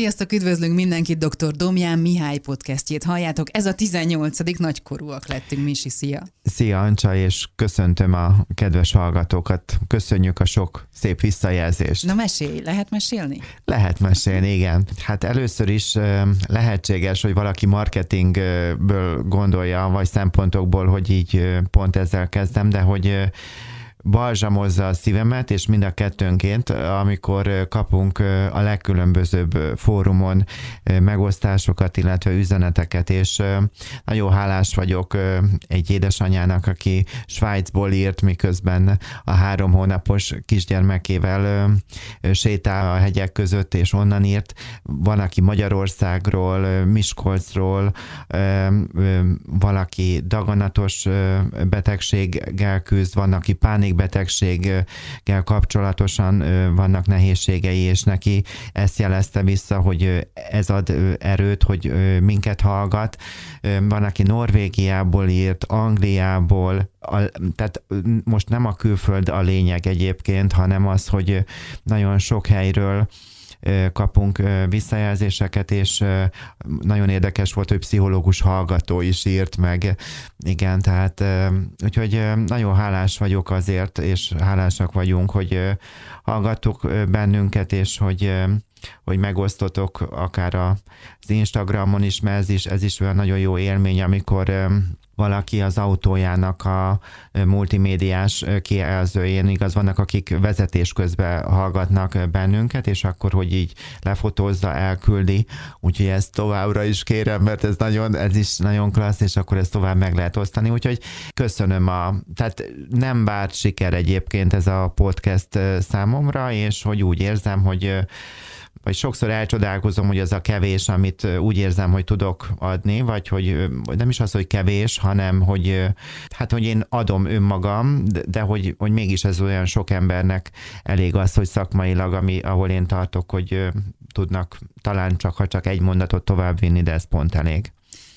Sziasztok, üdvözlünk mindenkit, dr. Domján Mihály podcastjét halljátok. Ez a 18. nagykorúak lettünk, Misi, szia! Szia, Ancsa, és köszöntöm a kedves hallgatókat. Köszönjük a sok szép visszajelzést. Na mesélj, lehet mesélni? Lehet mesélni, igen. Hát először is lehetséges, hogy valaki marketingből gondolja, vagy szempontokból, hogy így pont ezzel kezdem, de hogy balzsamozza a szívemet, és mind a kettőnként, amikor kapunk a legkülönbözőbb fórumon megosztásokat, illetve üzeneteket, és nagyon hálás vagyok egy édesanyának, aki Svájcból írt, miközben a három hónapos kisgyermekével sétál a hegyek között, és onnan írt. Van, aki Magyarországról, Miskolcról, valaki daganatos betegséggel küzd, van, aki pánik betegséggel kapcsolatosan vannak nehézségei, és neki ezt jelezte vissza, hogy ez ad erőt, hogy minket hallgat. Van, aki Norvégiából írt, Angliából, a, tehát most nem a külföld a lényeg egyébként, hanem az, hogy nagyon sok helyről kapunk visszajelzéseket, és nagyon érdekes volt, hogy pszichológus hallgató is írt meg. Igen, tehát úgyhogy nagyon hálás vagyok azért, és hálásak vagyunk, hogy hallgattuk bennünket, és hogy hogy megosztotok akár Instagramon is, mert ez is, ez is olyan nagyon jó élmény, amikor valaki az autójának a multimédiás kijelzőjén, igaz, vannak, akik vezetés közben hallgatnak bennünket, és akkor, hogy így lefotózza, elküldi, úgyhogy ezt továbbra is kérem, mert ez nagyon, ez is nagyon klassz, és akkor ezt tovább meg lehet osztani, úgyhogy köszönöm a, tehát nem várt siker egyébként ez a podcast számomra, és hogy úgy érzem, hogy vagy sokszor elcsodálkozom, hogy az a kevés, amit úgy érzem, hogy tudok adni, vagy hogy nem is az, hogy kevés, hanem hogy hát, hogy én adom önmagam, de hogy, hogy mégis ez olyan sok embernek elég az, hogy szakmailag, ami, ahol én tartok, hogy tudnak talán csak, ha csak egy mondatot továbbvinni, de ez pont elég.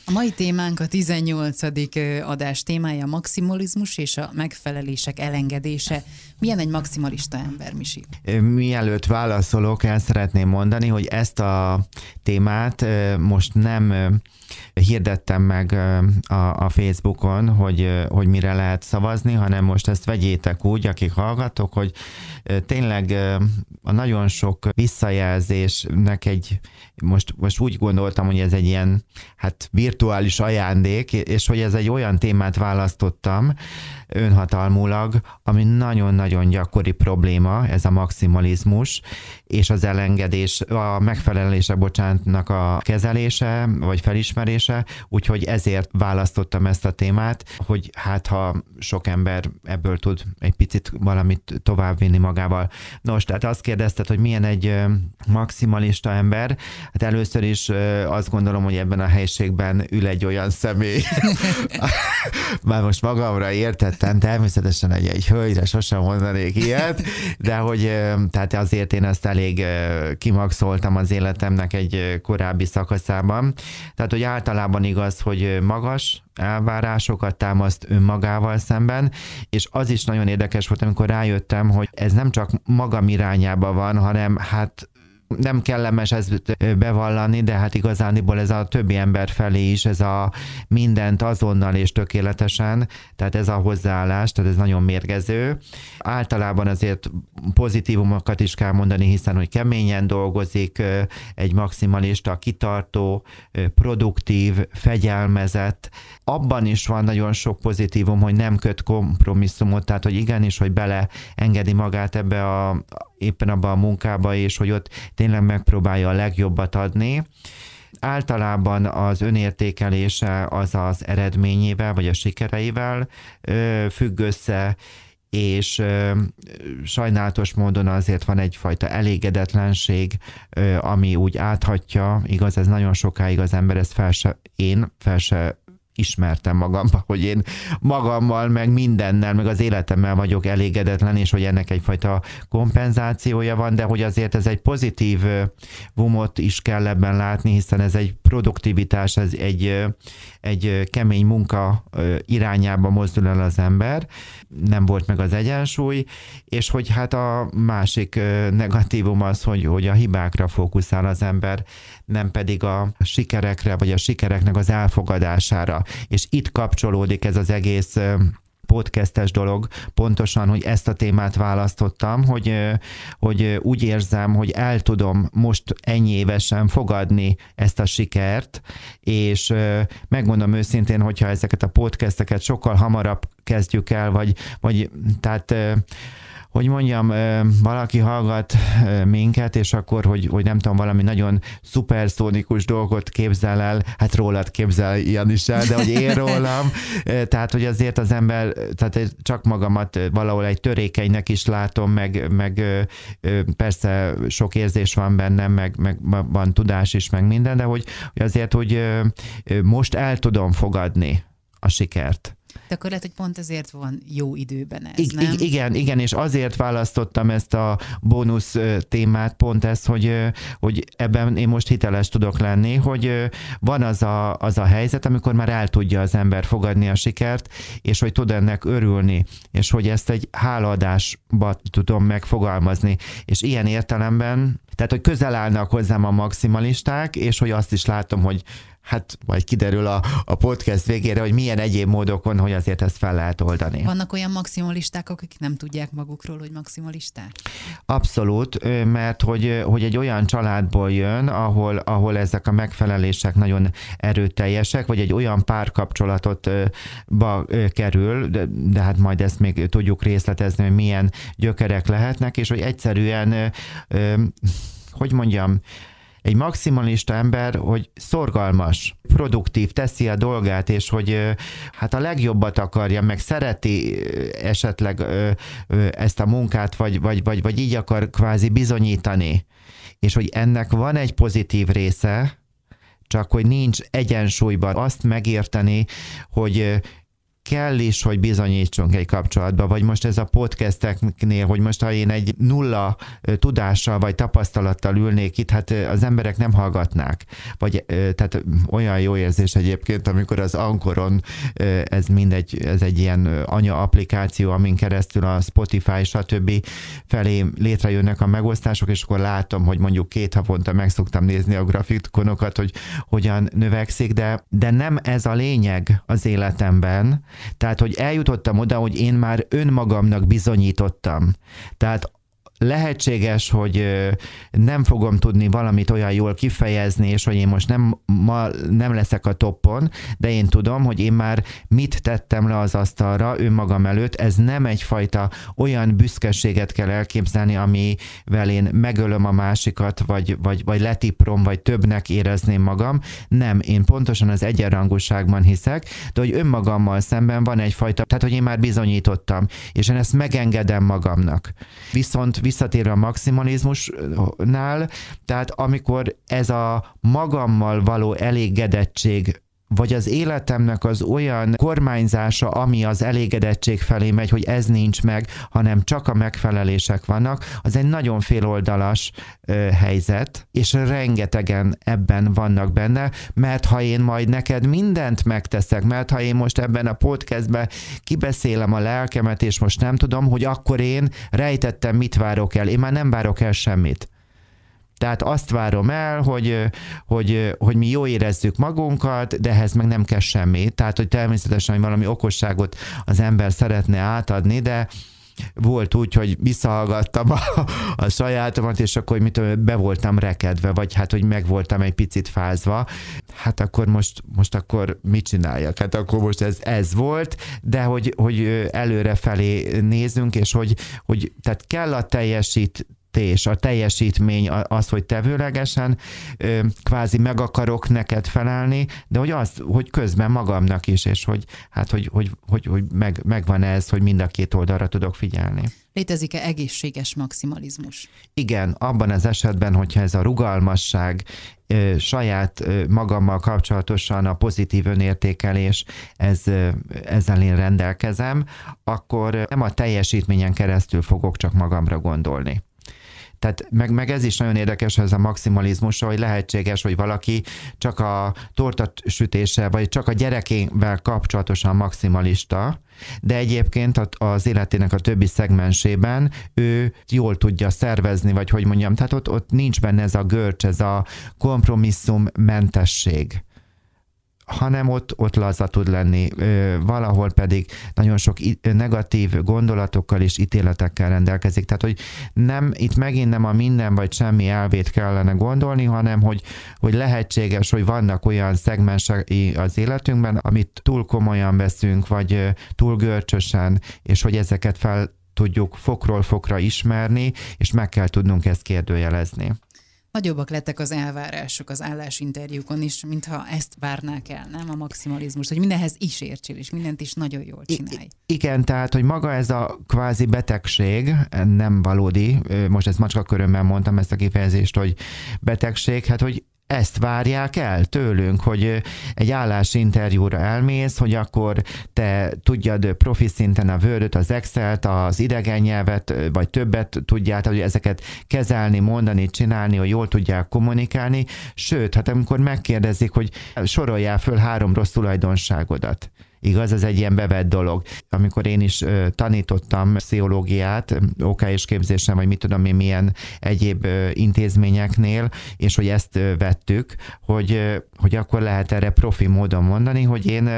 A mai témánk a 18. adás témája a maximalizmus és a megfelelések elengedése. Milyen egy maximalista ember, Misi? Mielőtt válaszolok, el szeretném mondani, hogy ezt a témát most nem hirdettem meg a, a Facebookon, hogy, hogy mire lehet szavazni, hanem most ezt vegyétek úgy, akik hallgatok, hogy tényleg a nagyon sok visszajelzésnek egy, most, most úgy gondoltam, hogy ez egy ilyen hát virtuális ajándék, és hogy ez egy olyan témát választottam, önhatalmulag, ami nagyon-nagyon gyakori probléma, ez a maximalizmus, és az elengedés, a megfelelése, bocsánatnak a kezelése, vagy felismerése, úgyhogy ezért választottam ezt a témát, hogy hát ha sok ember ebből tud egy picit valamit továbbvinni magával. Nos, tehát azt kérdezted, hogy milyen egy maximalista ember, hát először is azt gondolom, hogy ebben a helységben ül egy olyan személy, már most magamra értett, értem, természetesen egy, egy hölgyre sosem mondanék ilyet, de hogy tehát azért én ezt elég kimaxoltam az életemnek egy korábbi szakaszában. Tehát, hogy általában igaz, hogy magas, elvárásokat támaszt önmagával szemben, és az is nagyon érdekes volt, amikor rájöttem, hogy ez nem csak magam irányába van, hanem hát nem kellemes ezt bevallani, de hát igazániból ez a többi ember felé is, ez a mindent azonnal és tökéletesen, tehát ez a hozzáállás, tehát ez nagyon mérgező. Általában azért pozitívumokat is kell mondani, hiszen hogy keményen dolgozik, egy maximalista, kitartó, produktív, fegyelmezett. Abban is van nagyon sok pozitívum, hogy nem köt kompromisszumot, tehát hogy igenis, hogy bele engedi magát ebbe a éppen abban a munkába, és hogy ott tényleg megpróbálja a legjobbat adni. Általában az önértékelése az az eredményével, vagy a sikereivel függ össze, és sajnálatos módon azért van egyfajta elégedetlenség, ami úgy áthatja, igaz, ez nagyon sokáig az ember ezt fel se, én fel se ismertem magamba, hogy én magammal, meg mindennel, meg az életemmel vagyok elégedetlen, és hogy ennek egyfajta kompenzációja van, de hogy azért ez egy pozitív vumot is kell ebben látni, hiszen ez egy produktivitás, ez egy, egy kemény munka irányába mozdul el az ember, nem volt meg az egyensúly, és hogy hát a másik negatívum az, hogy, hogy a hibákra fókuszál az ember, nem pedig a sikerekre, vagy a sikereknek az elfogadására. És itt kapcsolódik ez az egész podcastes dolog, pontosan, hogy ezt a témát választottam, hogy, hogy úgy érzem, hogy el tudom most ennyi évesen fogadni ezt a sikert, és megmondom őszintén, hogyha ezeket a podcasteket sokkal hamarabb kezdjük el, vagy, vagy tehát hogy mondjam, valaki hallgat minket, és akkor, hogy, hogy nem tudom, valami nagyon szuperszónikus dolgot képzel el, hát rólad képzel ilyen is el, de hogy én rólam, tehát, hogy azért az ember, tehát csak magamat valahol egy törékenynek is látom, meg, meg persze sok érzés van bennem, meg, meg van tudás is, meg minden, de hogy, hogy azért, hogy most el tudom fogadni a sikert. De akkor lehet, hogy pont ezért van jó időben ez, I- nem? Igen, igen, és azért választottam ezt a bónusz témát, pont ezt, hogy, hogy ebben én most hiteles tudok lenni, hogy van az a, az a helyzet, amikor már el tudja az ember fogadni a sikert, és hogy tud ennek örülni, és hogy ezt egy hálaadásba tudom megfogalmazni. És ilyen értelemben, tehát hogy közel állnak hozzám a maximalisták, és hogy azt is látom, hogy hát majd kiderül a, a podcast végére, hogy milyen egyéb módokon, hogy azért ezt fel lehet oldani. Vannak olyan maximalisták, akik nem tudják magukról, hogy maximalisták? Abszolút, mert hogy, hogy egy olyan családból jön, ahol, ahol ezek a megfelelések nagyon erőteljesek, vagy egy olyan párkapcsolatot ba kerül, de, de hát majd ezt még tudjuk részletezni, hogy milyen gyökerek lehetnek, és hogy egyszerűen, hogy mondjam, egy maximalista ember, hogy szorgalmas, produktív, teszi a dolgát, és hogy hát a legjobbat akarja, meg szereti esetleg ezt a munkát, vagy, vagy, vagy, vagy így akar kvázi bizonyítani, és hogy ennek van egy pozitív része, csak hogy nincs egyensúlyban azt megérteni, hogy kell is, hogy bizonyítsunk egy kapcsolatba, vagy most ez a podcasteknél, hogy most ha én egy nulla tudással vagy tapasztalattal ülnék itt, hát az emberek nem hallgatnák. Vagy tehát olyan jó érzés egyébként, amikor az Ankoron ez mindegy, ez egy ilyen anya applikáció, amin keresztül a Spotify, stb. felé létrejönnek a megosztások, és akkor látom, hogy mondjuk két havonta meg szoktam nézni a grafikonokat, hogy hogyan növekszik, de, de nem ez a lényeg az életemben, tehát, hogy eljutottam oda, hogy én már önmagamnak bizonyítottam. Tehát lehetséges, hogy nem fogom tudni valamit olyan jól kifejezni, és hogy én most nem, ma nem leszek a toppon, de én tudom, hogy én már mit tettem le az asztalra önmagam előtt. Ez nem egyfajta olyan büszkeséget kell elképzelni, amivel én megölöm a másikat, vagy, vagy, vagy letiprom, vagy többnek érezném magam. Nem, én pontosan az egyenrangúságban hiszek, de hogy önmagammal szemben van egyfajta, tehát hogy én már bizonyítottam, és én ezt megengedem magamnak. Viszont visszatérve a maximalizmusnál, tehát amikor ez a magammal való elégedettség vagy az életemnek az olyan kormányzása, ami az elégedettség felé megy, hogy ez nincs meg, hanem csak a megfelelések vannak, az egy nagyon féloldalas ö, helyzet, és rengetegen ebben vannak benne, mert ha én majd neked mindent megteszek, mert ha én most ebben a podcastben kibeszélem a lelkemet, és most nem tudom, hogy akkor én rejtettem, mit várok el. Én már nem várok el semmit. Tehát azt várom el, hogy, hogy, hogy mi jó érezzük magunkat, de ehhez meg nem kell semmi. Tehát, hogy természetesen hogy valami okosságot az ember szeretne átadni, de volt úgy, hogy visszahallgattam a, a sajátomat, és akkor mit be voltam rekedve, vagy hát, hogy meg voltam egy picit fázva. Hát akkor most, most akkor mit csináljak? Hát akkor most ez, ez volt, de hogy, hogy előre felé nézünk, és hogy, hogy tehát kell a teljesít, és a teljesítmény az, hogy tevőlegesen kvázi meg akarok neked felelni, de hogy az, hogy közben magamnak is, és hogy hát, hogy, hogy, hogy, hogy meg, megvan ez, hogy mind a két oldalra tudok figyelni. Létezik-e egészséges maximalizmus? Igen, abban az esetben, hogyha ez a rugalmasság, saját magammal kapcsolatosan a pozitív önértékelés, ez, ezzel én rendelkezem, akkor nem a teljesítményen keresztül fogok csak magamra gondolni. Tehát meg, meg ez is nagyon érdekes, ez a maximalizmus, hogy lehetséges, hogy valaki csak a tortasütése, vagy csak a gyerekével kapcsolatosan maximalista, de egyébként az életének a többi szegmensében ő jól tudja szervezni, vagy hogy mondjam, tehát ott, ott nincs benne ez a görcs, ez a kompromisszummentesség hanem ott, ott laza tud lenni. Valahol pedig nagyon sok negatív gondolatokkal és ítéletekkel rendelkezik. Tehát, hogy nem, itt megint nem a minden vagy semmi elvét kellene gondolni, hanem hogy, hogy lehetséges, hogy vannak olyan szegmensei az életünkben, amit túl komolyan veszünk, vagy túl görcsösen, és hogy ezeket fel tudjuk fokról fokra ismerni, és meg kell tudnunk ezt kérdőjelezni. Nagyobbak lettek az elvárások az állásinterjúkon is, mintha ezt várnák el, nem a maximalizmus, hogy mindenhez is értsél, és mindent is nagyon jól csinálj. I- igen, tehát, hogy maga ez a kvázi betegség, nem valódi, most ezt macska körömmel mondtam ezt a kifejezést, hogy betegség, hát hogy ezt várják el tőlünk, hogy egy állásinterjúra elmész, hogy akkor te tudjad profi szinten a word az Excel-t, az idegen nyelvet, vagy többet tudjál, hogy ezeket kezelni, mondani, csinálni, hogy jól tudják kommunikálni. Sőt, hát amikor megkérdezik, hogy soroljál föl három rossz tulajdonságodat Igaz, ez egy ilyen bevett dolog. Amikor én is tanítottam pszichológiát, OK és képzésen, vagy mit tudom én, milyen egyéb intézményeknél, és hogy ezt vettük, hogy, hogy akkor lehet erre profi módon mondani, hogy én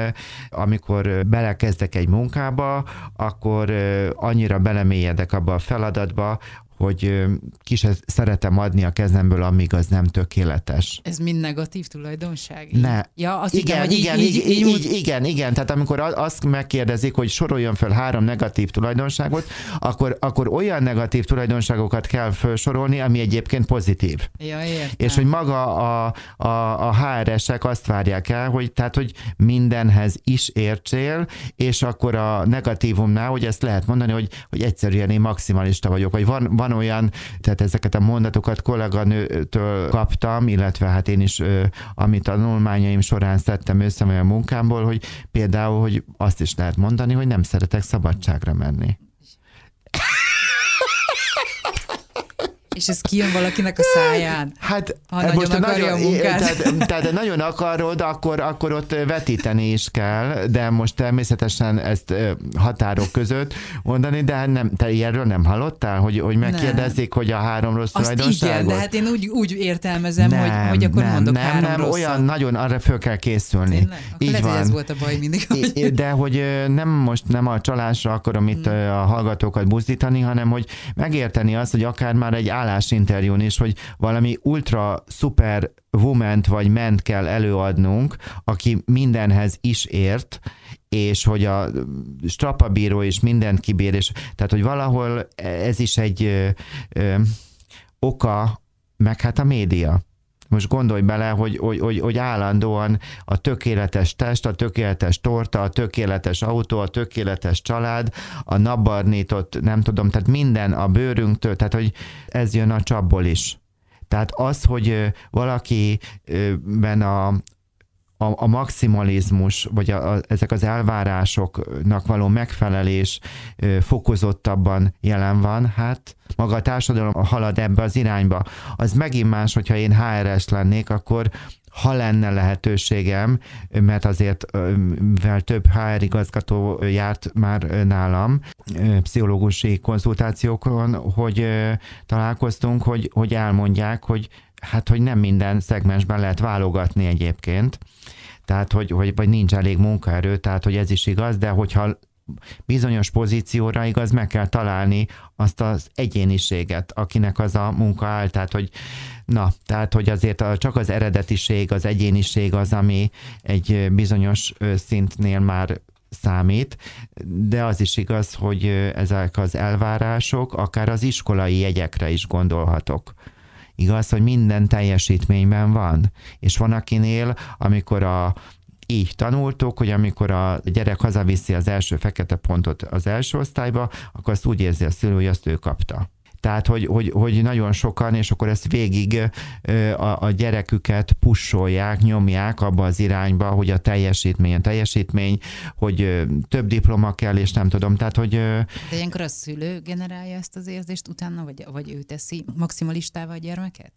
amikor belekezdek egy munkába, akkor annyira belemélyedek abba a feladatba, hogy ki se szeretem adni a kezemből, amíg az nem tökéletes. Ez mind negatív tulajdonság? Ne. Ja, azt igen, igen, igen, így, így, így, így, igen, igen. Tehát amikor azt megkérdezik, hogy soroljon fel három negatív tulajdonságot, akkor, akkor olyan negatív tulajdonságokat kell felsorolni, ami egyébként pozitív. Ja, értem. És hogy maga a, a, a HRS-ek azt várják el, hogy tehát, hogy mindenhez is értsél, és akkor a negatívumnál, hogy ezt lehet mondani, hogy, hogy egyszerűen én maximalista vagyok, vagy van, van van olyan, tehát ezeket a mondatokat kolléganőtől kaptam, illetve hát én is, amit a tanulmányaim során szedtem össze olyan munkámból, hogy például, hogy azt is lehet mondani, hogy nem szeretek szabadságra menni. És ez kijön valakinek a száján? Hát ha nagyon most akarja nagyon, a munkát. Tehát, tehát nagyon akarod, akkor, akkor ott vetíteni is kell, de most természetesen ezt határok között mondani, de hát nem, te ilyenről nem hallottál, hogy, hogy megkérdezik, nem. hogy a három rossz Azt tulajdonságot? igen, de hát én úgy, úgy értelmezem, nem, hogy, hogy akkor nem, mondok nem, három nem, olyan nagyon arra föl kell készülni. Tényleg? Így lehet, van. ez volt a baj mindig. Hogy... De hogy nem most nem a csalásra akarom itt hmm. a hallgatókat buzdítani, hanem hogy megérteni azt, hogy akár már egy állásinterjún is, hogy valami ultra szuper woman vagy ment kell előadnunk, aki mindenhez is ért, és hogy a strapabíró is mindent kibír, és tehát, hogy valahol ez is egy ö, ö, oka, meg hát a média. Most gondolj bele, hogy, hogy, hogy, hogy állandóan a tökéletes test, a tökéletes torta, a tökéletes autó, a tökéletes család, a napbarnított, nem tudom, tehát minden a bőrünktől, tehát hogy ez jön a csapból is. Tehát az, hogy valakiben a, a, a maximalizmus, vagy a, a, ezek az elvárásoknak való megfelelés ö, fokozottabban jelen van, hát maga a társadalom halad ebbe az irányba. Az megint más, hogyha én HRS lennék, akkor ha lenne lehetőségem, mert azért vel több HR igazgató járt már nálam pszichológusi konzultációkon, hogy találkoztunk, hogy, hogy elmondják, hogy hát, hogy nem minden szegmensben lehet válogatni egyébként, tehát, hogy, hogy vagy nincs elég munkaerő, tehát, hogy ez is igaz, de hogyha bizonyos pozícióra igaz, meg kell találni azt az egyéniséget, akinek az a munka áll, tehát hogy na, tehát hogy azért csak az eredetiség, az egyéniség az, ami egy bizonyos szintnél már számít, de az is igaz, hogy ezek az elvárások, akár az iskolai jegyekre is gondolhatok. Igaz, hogy minden teljesítményben van. És van akinél, amikor a így tanultuk, hogy amikor a gyerek hazaviszi az első fekete pontot az első osztályba, akkor azt úgy érzi a szülő, hogy azt ő kapta. Tehát, hogy, hogy, hogy nagyon sokan, és akkor ezt végig a, a gyereküket pusolják, nyomják abba az irányba, hogy a teljesítmény, a teljesítmény, hogy több diploma kell, és nem tudom. Tehát, hogy... De ilyenkor a szülő generálja ezt az érzést utána, vagy, vagy ő teszi maximalistával a gyermeket?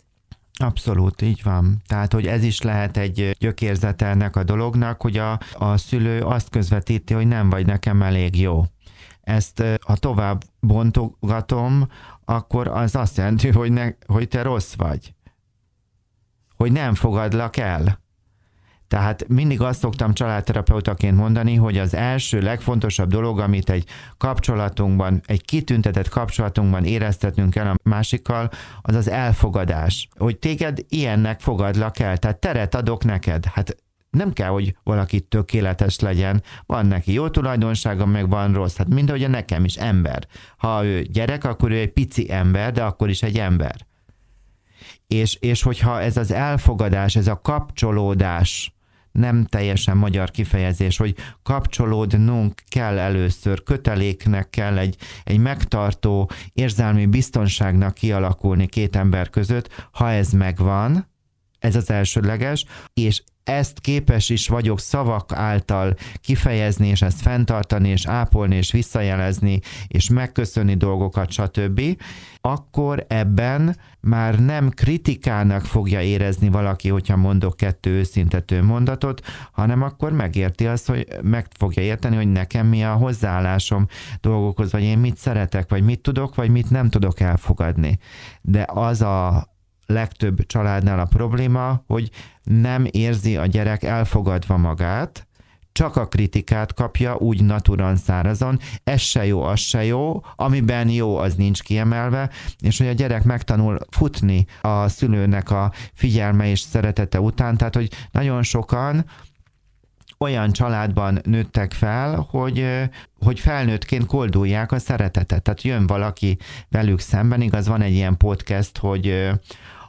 Abszolút, így van. Tehát, hogy ez is lehet egy gyökérzete ennek a dolognak, hogy a, a szülő azt közvetíti, hogy nem vagy nekem elég jó. Ezt, ha tovább bontogatom, akkor az azt jelenti, hogy, ne, hogy te rossz vagy. Hogy nem fogadlak el. Tehát mindig azt szoktam családterapeutaként mondani, hogy az első legfontosabb dolog, amit egy kapcsolatunkban, egy kitüntetett kapcsolatunkban éreztetnünk kell a másikkal, az az elfogadás. Hogy téged ilyennek fogadlak el, tehát teret adok neked. Hát nem kell, hogy valaki tökéletes legyen, van neki jó tulajdonsága, meg van rossz. Hát mind a nekem is ember. Ha ő gyerek, akkor ő egy pici ember, de akkor is egy ember. És, és hogyha ez az elfogadás, ez a kapcsolódás, nem teljesen magyar kifejezés, hogy kapcsolódnunk kell először, köteléknek kell egy, egy megtartó érzelmi biztonságnak kialakulni két ember között, ha ez megvan, ez az elsődleges, és ezt képes is vagyok szavak által kifejezni, és ezt fenntartani, és ápolni, és visszajelezni, és megköszönni dolgokat, stb., akkor ebben már nem kritikának fogja érezni valaki, hogyha mondok kettő őszintető mondatot, hanem akkor megérti azt, hogy meg fogja érteni, hogy nekem mi a hozzáállásom dolgokhoz, vagy én mit szeretek, vagy mit tudok, vagy mit nem tudok elfogadni. De az a legtöbb családnál a probléma, hogy nem érzi a gyerek elfogadva magát, csak a kritikát kapja, úgy naturan szárazon, ez se jó, az se jó, amiben jó, az nincs kiemelve, és hogy a gyerek megtanul futni a szülőnek a figyelme és szeretete után, tehát hogy nagyon sokan olyan családban nőttek fel, hogy, hogy felnőttként koldulják a szeretetet. Tehát jön valaki velük szemben, igaz, van egy ilyen podcast, hogy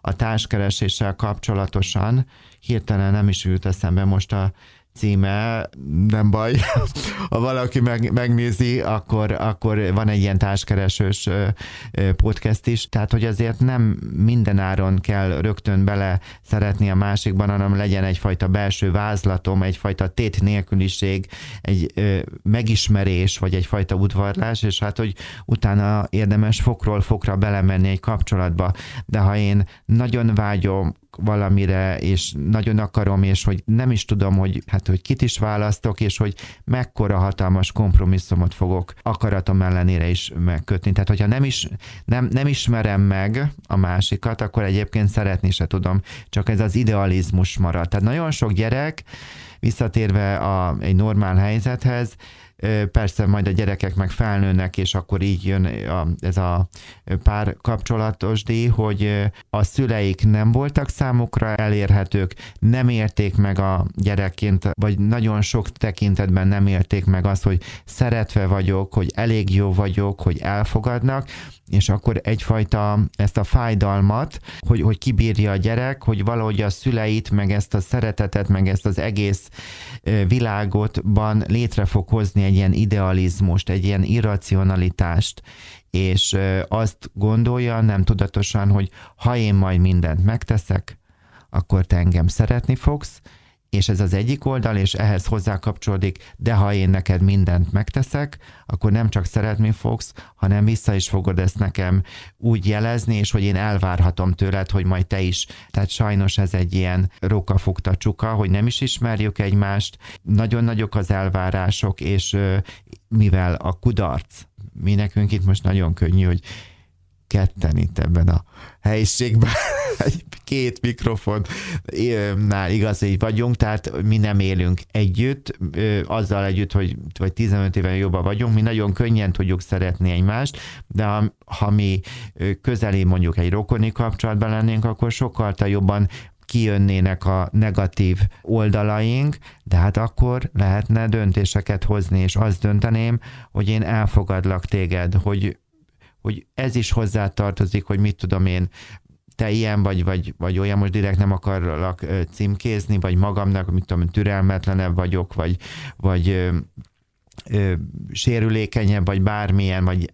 a társkereséssel kapcsolatosan hirtelen nem is ült eszembe most a címe, nem baj, ha valaki meg, megnézi, akkor, akkor van egy ilyen társkeresős podcast is, tehát hogy azért nem minden áron kell rögtön bele szeretni a másikban, hanem legyen egyfajta belső vázlatom, egyfajta tét nélküliség, egy ö, megismerés, vagy egyfajta udvarlás, és hát, hogy utána érdemes fokról fokra belemenni egy kapcsolatba, de ha én nagyon vágyom valamire, és nagyon akarom, és hogy nem is tudom, hogy hát, hogy kit is választok, és hogy mekkora hatalmas kompromisszumot fogok akaratom ellenére is megkötni. Tehát, hogyha nem, is, nem, nem ismerem meg a másikat, akkor egyébként szeretni se tudom, csak ez az idealizmus marad. Tehát nagyon sok gyerek, visszatérve a, egy normál helyzethez, persze majd a gyerekek meg felnőnek, és akkor így jön a, ez a pár kapcsolatos díj, hogy a szüleik nem voltak számukra elérhetők, nem érték meg a gyerekként, vagy nagyon sok tekintetben nem érték meg azt, hogy szeretve vagyok, hogy elég jó vagyok, hogy elfogadnak, és akkor egyfajta ezt a fájdalmat, hogy, hogy kibírja a gyerek, hogy valahogy a szüleit, meg ezt a szeretetet, meg ezt az egész világotban létre fog hozni egy ilyen idealizmust, egy ilyen irracionalitást, és azt gondolja nem tudatosan, hogy ha én majd mindent megteszek, akkor te engem szeretni fogsz, és ez az egyik oldal, és ehhez hozzá kapcsolódik, de ha én neked mindent megteszek, akkor nem csak szeretni fogsz, hanem vissza is fogod ezt nekem úgy jelezni, és hogy én elvárhatom tőled, hogy majd te is. Tehát sajnos ez egy ilyen rókafogta csuka, hogy nem is ismerjük egymást, nagyon nagyok az elvárások, és mivel a kudarc, mi nekünk itt most nagyon könnyű, hogy ketten itt ebben a helyiségben, két mikrofonnál igaz, hogy vagyunk, tehát mi nem élünk együtt, azzal együtt, hogy vagy 15 éven jobban vagyunk, mi nagyon könnyen tudjuk szeretni egymást, de ha, ha mi közeli mondjuk egy rokoni kapcsolatban lennénk, akkor sokkal jobban kijönnének a negatív oldalaink, de hát akkor lehetne döntéseket hozni, és azt dönteném, hogy én elfogadlak téged, hogy, hogy ez is hozzá tartozik, hogy mit tudom én, te ilyen vagy, vagy, vagy olyan, most direkt nem akarlak címkézni, vagy magamnak, mit tudom, türelmetlenebb vagyok, vagy, vagy ö, ö, sérülékenyebb, vagy bármilyen, vagy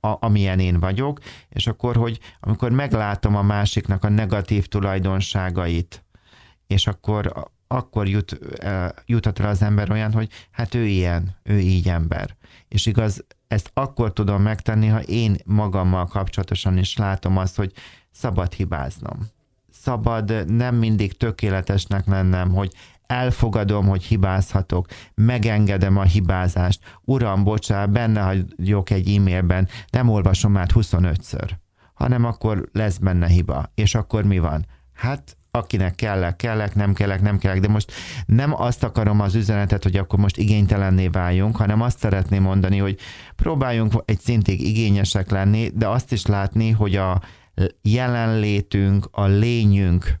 a, amilyen én vagyok, és akkor, hogy amikor meglátom a másiknak a negatív tulajdonságait, és akkor akkor jut, juthat rá az ember olyan, hogy hát ő ilyen, ő így ember. És igaz, ezt akkor tudom megtenni, ha én magammal kapcsolatosan is látom azt, hogy szabad hibáznom. Szabad nem mindig tökéletesnek lennem, hogy elfogadom, hogy hibázhatok, megengedem a hibázást. Uram, bocsánat, benne hagyok egy e-mailben, nem olvasom már 25-ször, hanem akkor lesz benne hiba. És akkor mi van? Hát akinek kellek, kellek, nem kellek, nem kellek, de most nem azt akarom az üzenetet, hogy akkor most igénytelenné váljunk, hanem azt szeretném mondani, hogy próbáljunk egy szintig igényesek lenni, de azt is látni, hogy a jelenlétünk, a lényünk,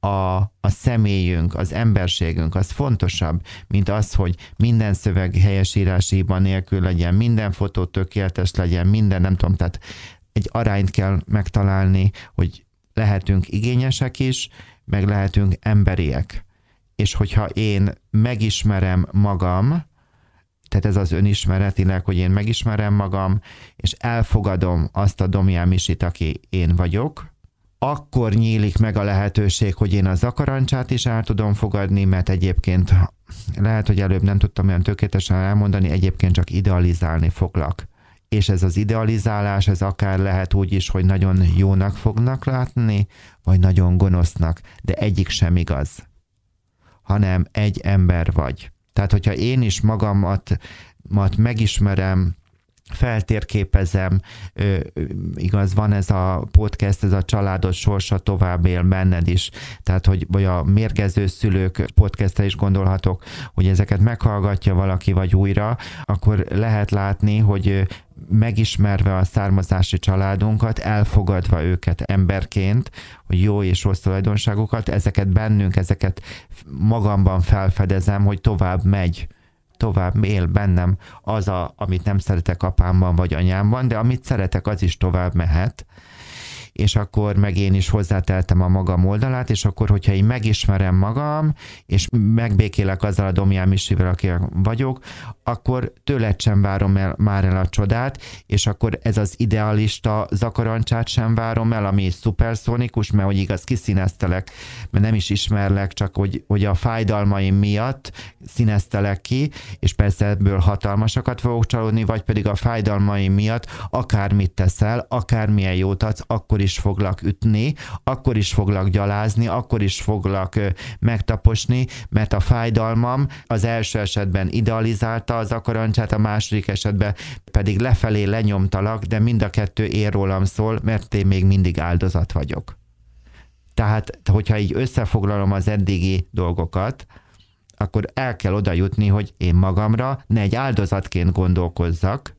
a, a személyünk, az emberségünk, az fontosabb, mint az, hogy minden szöveg helyesírási nélkül legyen, minden fotó tökéletes legyen, minden, nem tudom, tehát egy arányt kell megtalálni, hogy lehetünk igényesek is, meg lehetünk emberiek. És hogyha én megismerem magam, tehát ez az önismeretileg, hogy én megismerem magam, és elfogadom azt a Domján Misit, aki én vagyok, akkor nyílik meg a lehetőség, hogy én a zakarancsát is el tudom fogadni, mert egyébként lehet, hogy előbb nem tudtam olyan tökéletesen elmondani, egyébként csak idealizálni foglak. És ez az idealizálás, ez akár lehet úgy is, hogy nagyon jónak fognak látni, vagy nagyon gonosznak, de egyik sem igaz, hanem egy ember vagy. Tehát, hogyha én is magamat megismerem, feltérképezem, igaz, van ez a podcast, ez a családos sorsa tovább él benned is, tehát, hogy vagy a mérgező szülők podcastre is gondolhatok, hogy ezeket meghallgatja valaki vagy újra, akkor lehet látni, hogy megismerve a származási családunkat, elfogadva őket emberként, hogy jó és rossz tulajdonságokat, ezeket bennünk, ezeket magamban felfedezem, hogy tovább megy tovább él bennem az, a, amit nem szeretek apámban vagy anyámban, de amit szeretek, az is tovább mehet és akkor meg én is hozzáteltem a magam oldalát, és akkor, hogyha én megismerem magam, és megbékélek azzal a Domján Misivel, aki vagyok, akkor tőled sem várom el, már el a csodát, és akkor ez az idealista zakarancsát sem várom el, ami szuperszónikus, mert hogy igaz kiszíneztelek, mert nem is ismerlek, csak hogy, hogy a fájdalmaim miatt színeztelek ki, és persze ebből hatalmasakat fogok csalódni, vagy pedig a fájdalmaim miatt akármit teszel, akármilyen jót adsz, akkor is foglak ütni, akkor is foglak gyalázni, akkor is foglak megtaposni, mert a fájdalmam az első esetben idealizálta az akarancsát, a második esetben pedig lefelé lenyomtalak, de mind a kettő ér rólam szól, mert én még mindig áldozat vagyok. Tehát, hogyha így összefoglalom az eddigi dolgokat, akkor el kell oda jutni, hogy én magamra ne egy áldozatként gondolkozzak,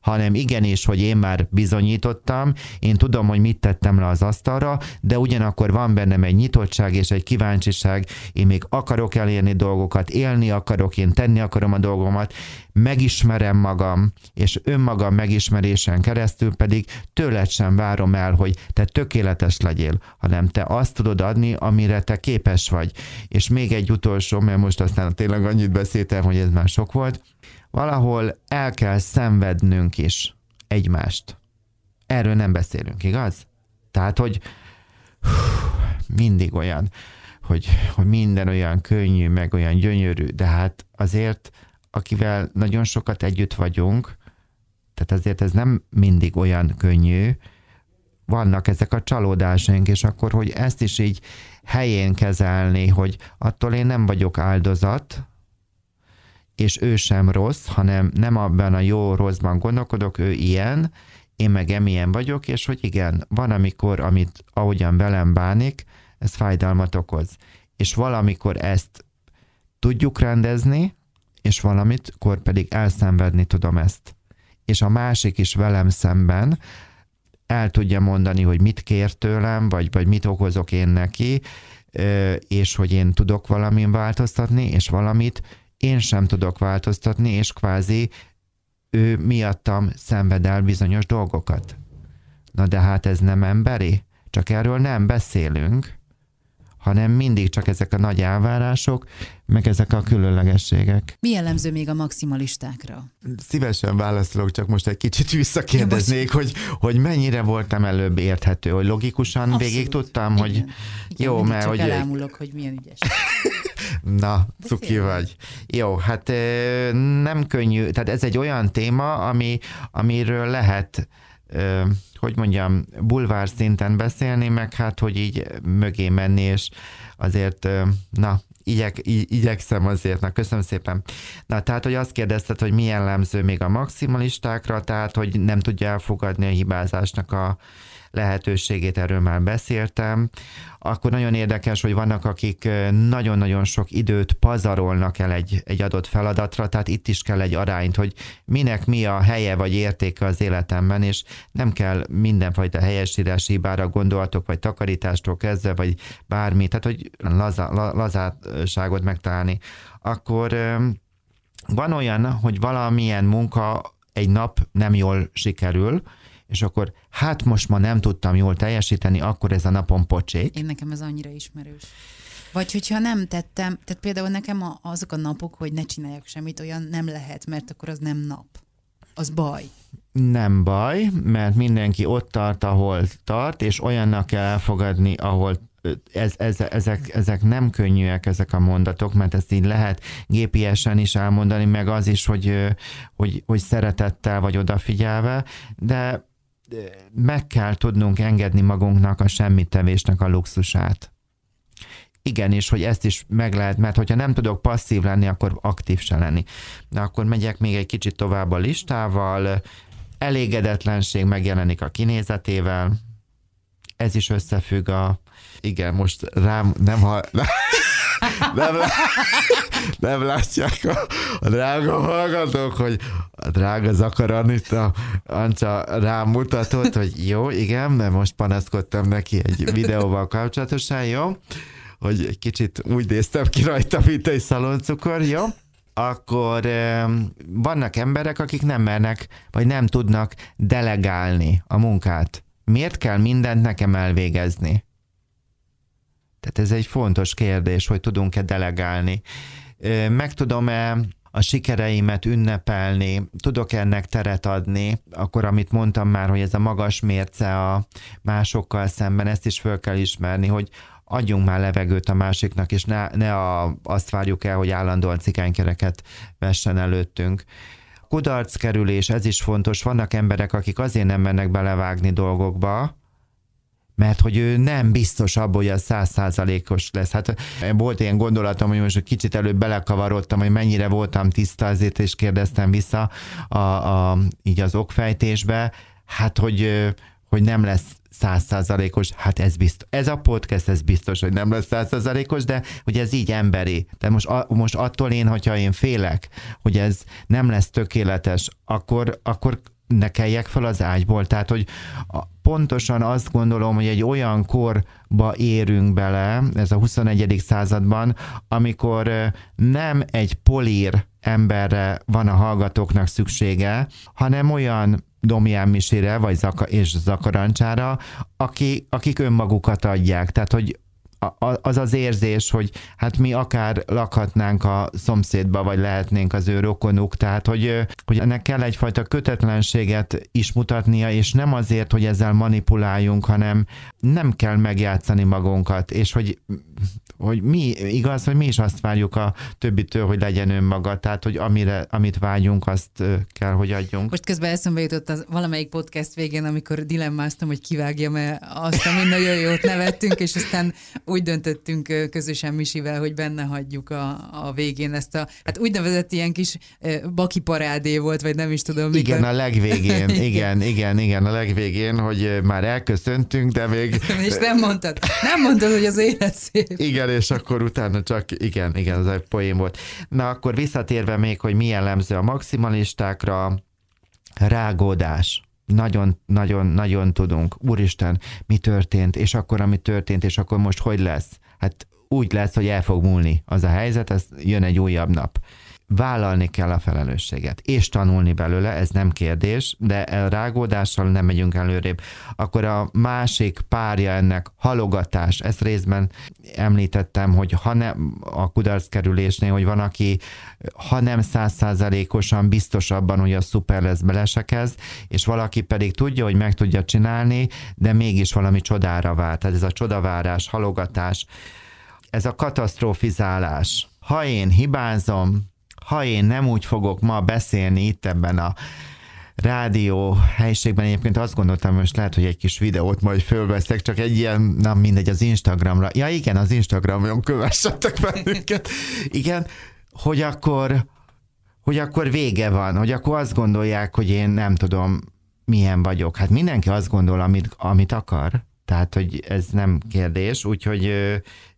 hanem igenis, hogy én már bizonyítottam, én tudom, hogy mit tettem le az asztalra, de ugyanakkor van bennem egy nyitottság és egy kíváncsiság, én még akarok elérni dolgokat, élni akarok, én tenni akarom a dolgomat, megismerem magam, és önmagam megismerésen keresztül pedig tőled sem várom el, hogy te tökéletes legyél, hanem te azt tudod adni, amire te képes vagy. És még egy utolsó, mert most aztán tényleg annyit beszéltem, hogy ez már sok volt, valahol el kell szenvednünk is egymást. Erről nem beszélünk, igaz? Tehát, hogy mindig olyan, hogy, hogy minden olyan könnyű, meg olyan gyönyörű, de hát azért, akivel nagyon sokat együtt vagyunk, tehát azért ez nem mindig olyan könnyű, vannak ezek a csalódásaink, és akkor, hogy ezt is így helyén kezelni, hogy attól én nem vagyok áldozat, és ő sem rossz, hanem nem abban a jó-rosszban gondolkodok, ő ilyen, én meg emilyen vagyok, és hogy igen, van amikor, amit ahogyan velem bánik, ez fájdalmat okoz. És valamikor ezt tudjuk rendezni, és valamitkor pedig elszenvedni tudom ezt. És a másik is velem szemben el tudja mondani, hogy mit kér tőlem, vagy, vagy mit okozok én neki, és hogy én tudok valamin változtatni, és valamit én sem tudok változtatni, és kvázi ő miattam szenved el bizonyos dolgokat. Na de hát ez nem emberi? Csak erről nem beszélünk hanem mindig csak ezek a nagy elvárások, meg ezek a különlegességek. Mi jellemző még a maximalistákra? Szívesen válaszolok, csak most egy kicsit visszakérdeznék, hogy, hogy mennyire voltam előbb érthető, hogy logikusan Abszolút. végig tudtam, Igen. hogy Igen, jó, mert csak hogy... elámulok, hogy milyen ügyes. Na, cuki vagy. Jó, hát nem könnyű, tehát ez egy olyan téma, ami, amiről lehet hogy mondjam, bulvár szinten beszélni, meg hát, hogy így mögé menni, és azért, na, igyek, igyekszem azért, na köszönöm szépen. Na, tehát, hogy azt kérdezted, hogy milyen jellemző még a maximalistákra, tehát, hogy nem tudja elfogadni a hibázásnak a lehetőségét, erről már beszéltem akkor nagyon érdekes, hogy vannak, akik nagyon-nagyon sok időt pazarolnak el egy, egy adott feladatra, tehát itt is kell egy arányt, hogy minek mi a helye vagy értéke az életemben, és nem kell mindenfajta helyesírási hibára gondolatok, vagy takarítástól kezdve, vagy bármi, tehát hogy laza, la, lazáságot megtalálni. Akkor van olyan, hogy valamilyen munka egy nap nem jól sikerül, és akkor hát most ma nem tudtam jól teljesíteni, akkor ez a napon pocsék. Én nekem ez annyira ismerős. Vagy hogyha nem tettem, tehát például nekem azok a napok, hogy ne csináljak semmit, olyan nem lehet, mert akkor az nem nap. Az baj. Nem baj, mert mindenki ott tart, ahol tart, és olyannak kell elfogadni, ahol ez, ez, ezek, ezek nem könnyűek, ezek a mondatok, mert ezt így lehet gépiesen is elmondani, meg az is, hogy, hogy, hogy szeretettel vagy odafigyelve, de meg kell tudnunk engedni magunknak a semmittevésnek a luxusát. Igen, és hogy ezt is meg lehet, mert hogyha nem tudok passzív lenni, akkor aktív se lenni. De akkor megyek még egy kicsit tovább a listával, elégedetlenség megjelenik a kinézetével, ez is összefügg a... Igen, most rám nem ha... nem, nem látják a, a drága hallgatók, hogy a drága Zakar Anita Ancsa rám mutatott, hogy jó, igen, mert most panaszkodtam neki egy videóval kapcsolatosan, jó? Hogy egy kicsit úgy néztem ki rajta, mint egy szaloncukor, jó? akkor vannak emberek, akik nem mernek, vagy nem tudnak delegálni a munkát. Miért kell mindent nekem elvégezni? Tehát ez egy fontos kérdés, hogy tudunk-e delegálni. Meg tudom-e a sikereimet ünnepelni, tudok ennek teret adni, akkor amit mondtam már, hogy ez a magas mérce a másokkal szemben, ezt is föl kell ismerni, hogy adjunk már levegőt a másiknak, és ne, ne a, azt várjuk el, hogy állandóan cikánykereket vessen előttünk. Kudarckerülés, ez is fontos. Vannak emberek, akik azért nem mennek belevágni dolgokba, mert hogy ő nem biztos abban, hogy az százszázalékos lesz. Hát volt ilyen gondolatom, hogy most kicsit előbb belekavarodtam, hogy mennyire voltam tiszta, azért és kérdeztem vissza a, a, így az okfejtésbe, hát hogy, hogy nem lesz százszázalékos, hát ez biztos. Ez a podcast, ez biztos, hogy nem lesz százszázalékos, de hogy ez így emberi. De most, a, most attól én, hogyha én félek, hogy ez nem lesz tökéletes, akkor, akkor ne kelljek fel az ágyból. Tehát, hogy pontosan azt gondolom, hogy egy olyan korba érünk bele, ez a 21. században, amikor nem egy polír emberre van a hallgatóknak szüksége, hanem olyan Domján Misére vagy Zaka és Zakarancsára, aki, akik önmagukat adják. Tehát, hogy az az érzés, hogy hát mi akár lakhatnánk a szomszédba, vagy lehetnénk az ő rokonuk, tehát hogy, hogy ennek kell egyfajta kötetlenséget is mutatnia, és nem azért, hogy ezzel manipuláljunk, hanem nem kell megjátszani magunkat, és hogy hogy mi, igaz, hogy mi is azt várjuk a többitől, hogy legyen önmaga, tehát, hogy amire, amit vágyunk, azt kell, hogy adjunk. Most közben eszembe jutott az valamelyik podcast végén, amikor dilemmáztam, hogy kivágjam mert azt, ami nagyon jót nevettünk, és aztán úgy döntöttünk közösen Misivel, hogy benne hagyjuk a, a végén ezt a, hát úgynevezett ilyen kis baki parádé volt, vagy nem is tudom. Mikor... Igen, a legvégén, igen, igen, igen, a legvégén, hogy már elköszöntünk, de még... és nem mondtad, nem mondtad, hogy az élet szép. Igen, és akkor utána csak, igen, igen, az egy poén volt. Na, akkor visszatérve még, hogy milyen jellemző a maximalistákra, rágódás nagyon, nagyon, nagyon tudunk. Úristen, mi történt, és akkor, ami történt, és akkor most hogy lesz? hát úgy lesz, hogy el fog múlni az a helyzet, ez jön egy újabb nap vállalni kell a felelősséget, és tanulni belőle, ez nem kérdés, de rágódással nem megyünk előrébb. Akkor a másik párja ennek halogatás, ezt részben említettem, hogy ha nem a kudarc kerülésnél, hogy van, aki ha nem százszázalékosan biztos abban, hogy a szuper lesz belesekez, és valaki pedig tudja, hogy meg tudja csinálni, de mégis valami csodára vár. Tehát ez a csodavárás, halogatás, ez a katasztrofizálás. Ha én hibázom, ha én nem úgy fogok ma beszélni itt ebben a rádió helyiségben egyébként azt gondoltam, most lehet, hogy egy kis videót majd fölveszek, csak egy ilyen, na mindegy, az Instagramra. Ja igen, az Instagramon kövessetek bennünket. Igen, hogy akkor, hogy akkor vége van, hogy akkor azt gondolják, hogy én nem tudom, milyen vagyok. Hát mindenki azt gondol, amit, amit akar. Tehát, hogy ez nem kérdés, úgyhogy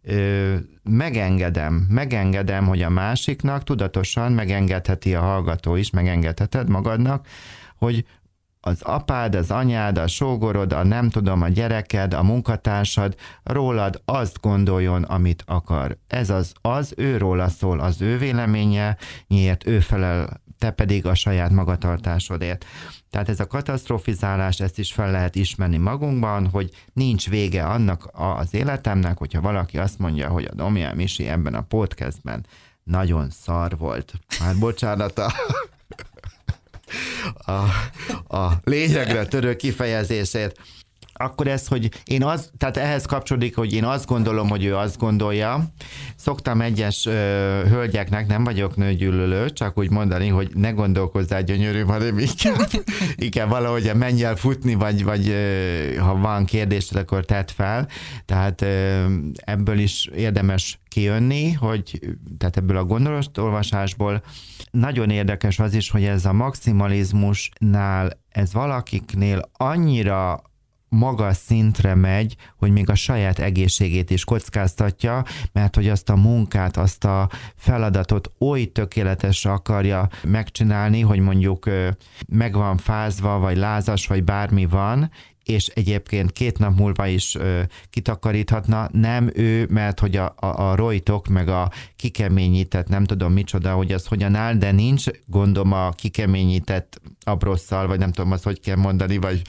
ö, megengedem, megengedem, hogy a másiknak tudatosan megengedheti a hallgató is, megengedheted magadnak, hogy az apád, az anyád, a sógorod, a nem tudom, a gyereked, a munkatársad rólad azt gondoljon, amit akar. Ez az, az ő róla szól, az ő véleménye, miért ő felel, te pedig a saját magatartásodért. Tehát ez a katasztrofizálás, ezt is fel lehet ismerni magunkban, hogy nincs vége annak az életemnek, hogyha valaki azt mondja, hogy a Domián Misi ebben a podcastben nagyon szar volt. Már bocsánat a, a, a lényegre törő kifejezését akkor ez, hogy én az, tehát ehhez kapcsolódik, hogy én azt gondolom, hogy ő azt gondolja. Szoktam egyes ö, hölgyeknek, nem vagyok nőgyűlölő, csak úgy mondani, hogy ne gondolkozzál gyönyörű, hanem inkább, inkább valahogy menj el futni, vagy, vagy ö, ha van kérdésed, akkor tedd fel. Tehát ö, ebből is érdemes kijönni, hogy tehát ebből a gondolatolvasásból nagyon érdekes az is, hogy ez a maximalizmusnál, ez valakiknél annyira magas szintre megy, hogy még a saját egészségét is kockáztatja, mert hogy azt a munkát, azt a feladatot oly tökéletesre akarja megcsinálni, hogy mondjuk meg van fázva, vagy lázas, vagy bármi van, és egyébként két nap múlva is ö, kitakaríthatna, nem ő, mert hogy a, a, a rojtok, meg a kikeményített, nem tudom micsoda, hogy az hogyan áll, de nincs gondom a kikeményített abrosszal, vagy nem tudom azt, hogy kell mondani, vagy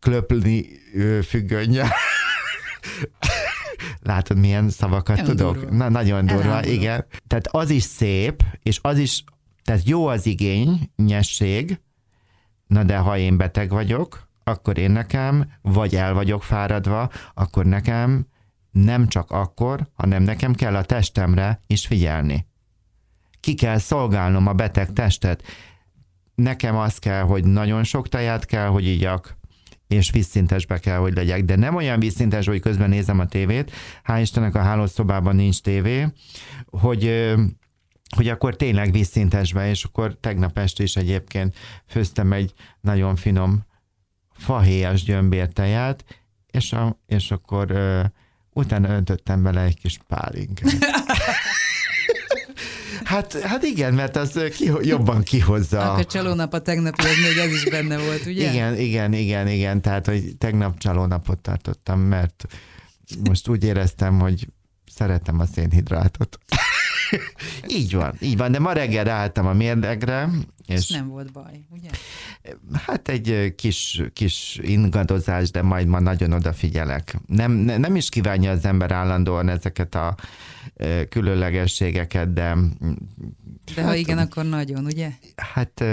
klöpni függönye. Látod, milyen szavakat nagyon tudok? Durva. Na, nagyon durva, Elámulok. igen. Tehát az is szép, és az is, tehát jó az igényesség, na de ha én beteg vagyok, akkor én nekem, vagy el vagyok fáradva, akkor nekem nem csak akkor, hanem nekem kell a testemre is figyelni. Ki kell szolgálnom a beteg testet. Nekem az kell, hogy nagyon sok teját kell, hogy igyak, és vízszintesbe kell, hogy legyek. De nem olyan vízszintes, hogy közben nézem a tévét, hál' Istennek a hálószobában nincs tévé, hogy hogy akkor tényleg vízszintesbe, és akkor tegnap este is egyébként főztem egy nagyon finom fahéjas gyömbértejet, és, a, és akkor ö, utána öntöttem bele egy kis pálinkát. Hát, hát igen, mert az ki, jobban kihozza. Akkor csalónap a tegnapi, az még ez is benne volt, ugye? Igen, igen, igen, igen. Tehát, hogy tegnap csalónapot tartottam, mert most úgy éreztem, hogy szeretem a szénhidrátot. így van, így van, de ma reggel álltam a mérlegre. És, és nem volt baj, ugye? Hát egy kis, kis ingadozás, de majd ma nagyon odafigyelek. Nem, nem is kívánja az ember állandóan ezeket a különlegességeket, de... De hát, ha igen, akkor nagyon, ugye? Hát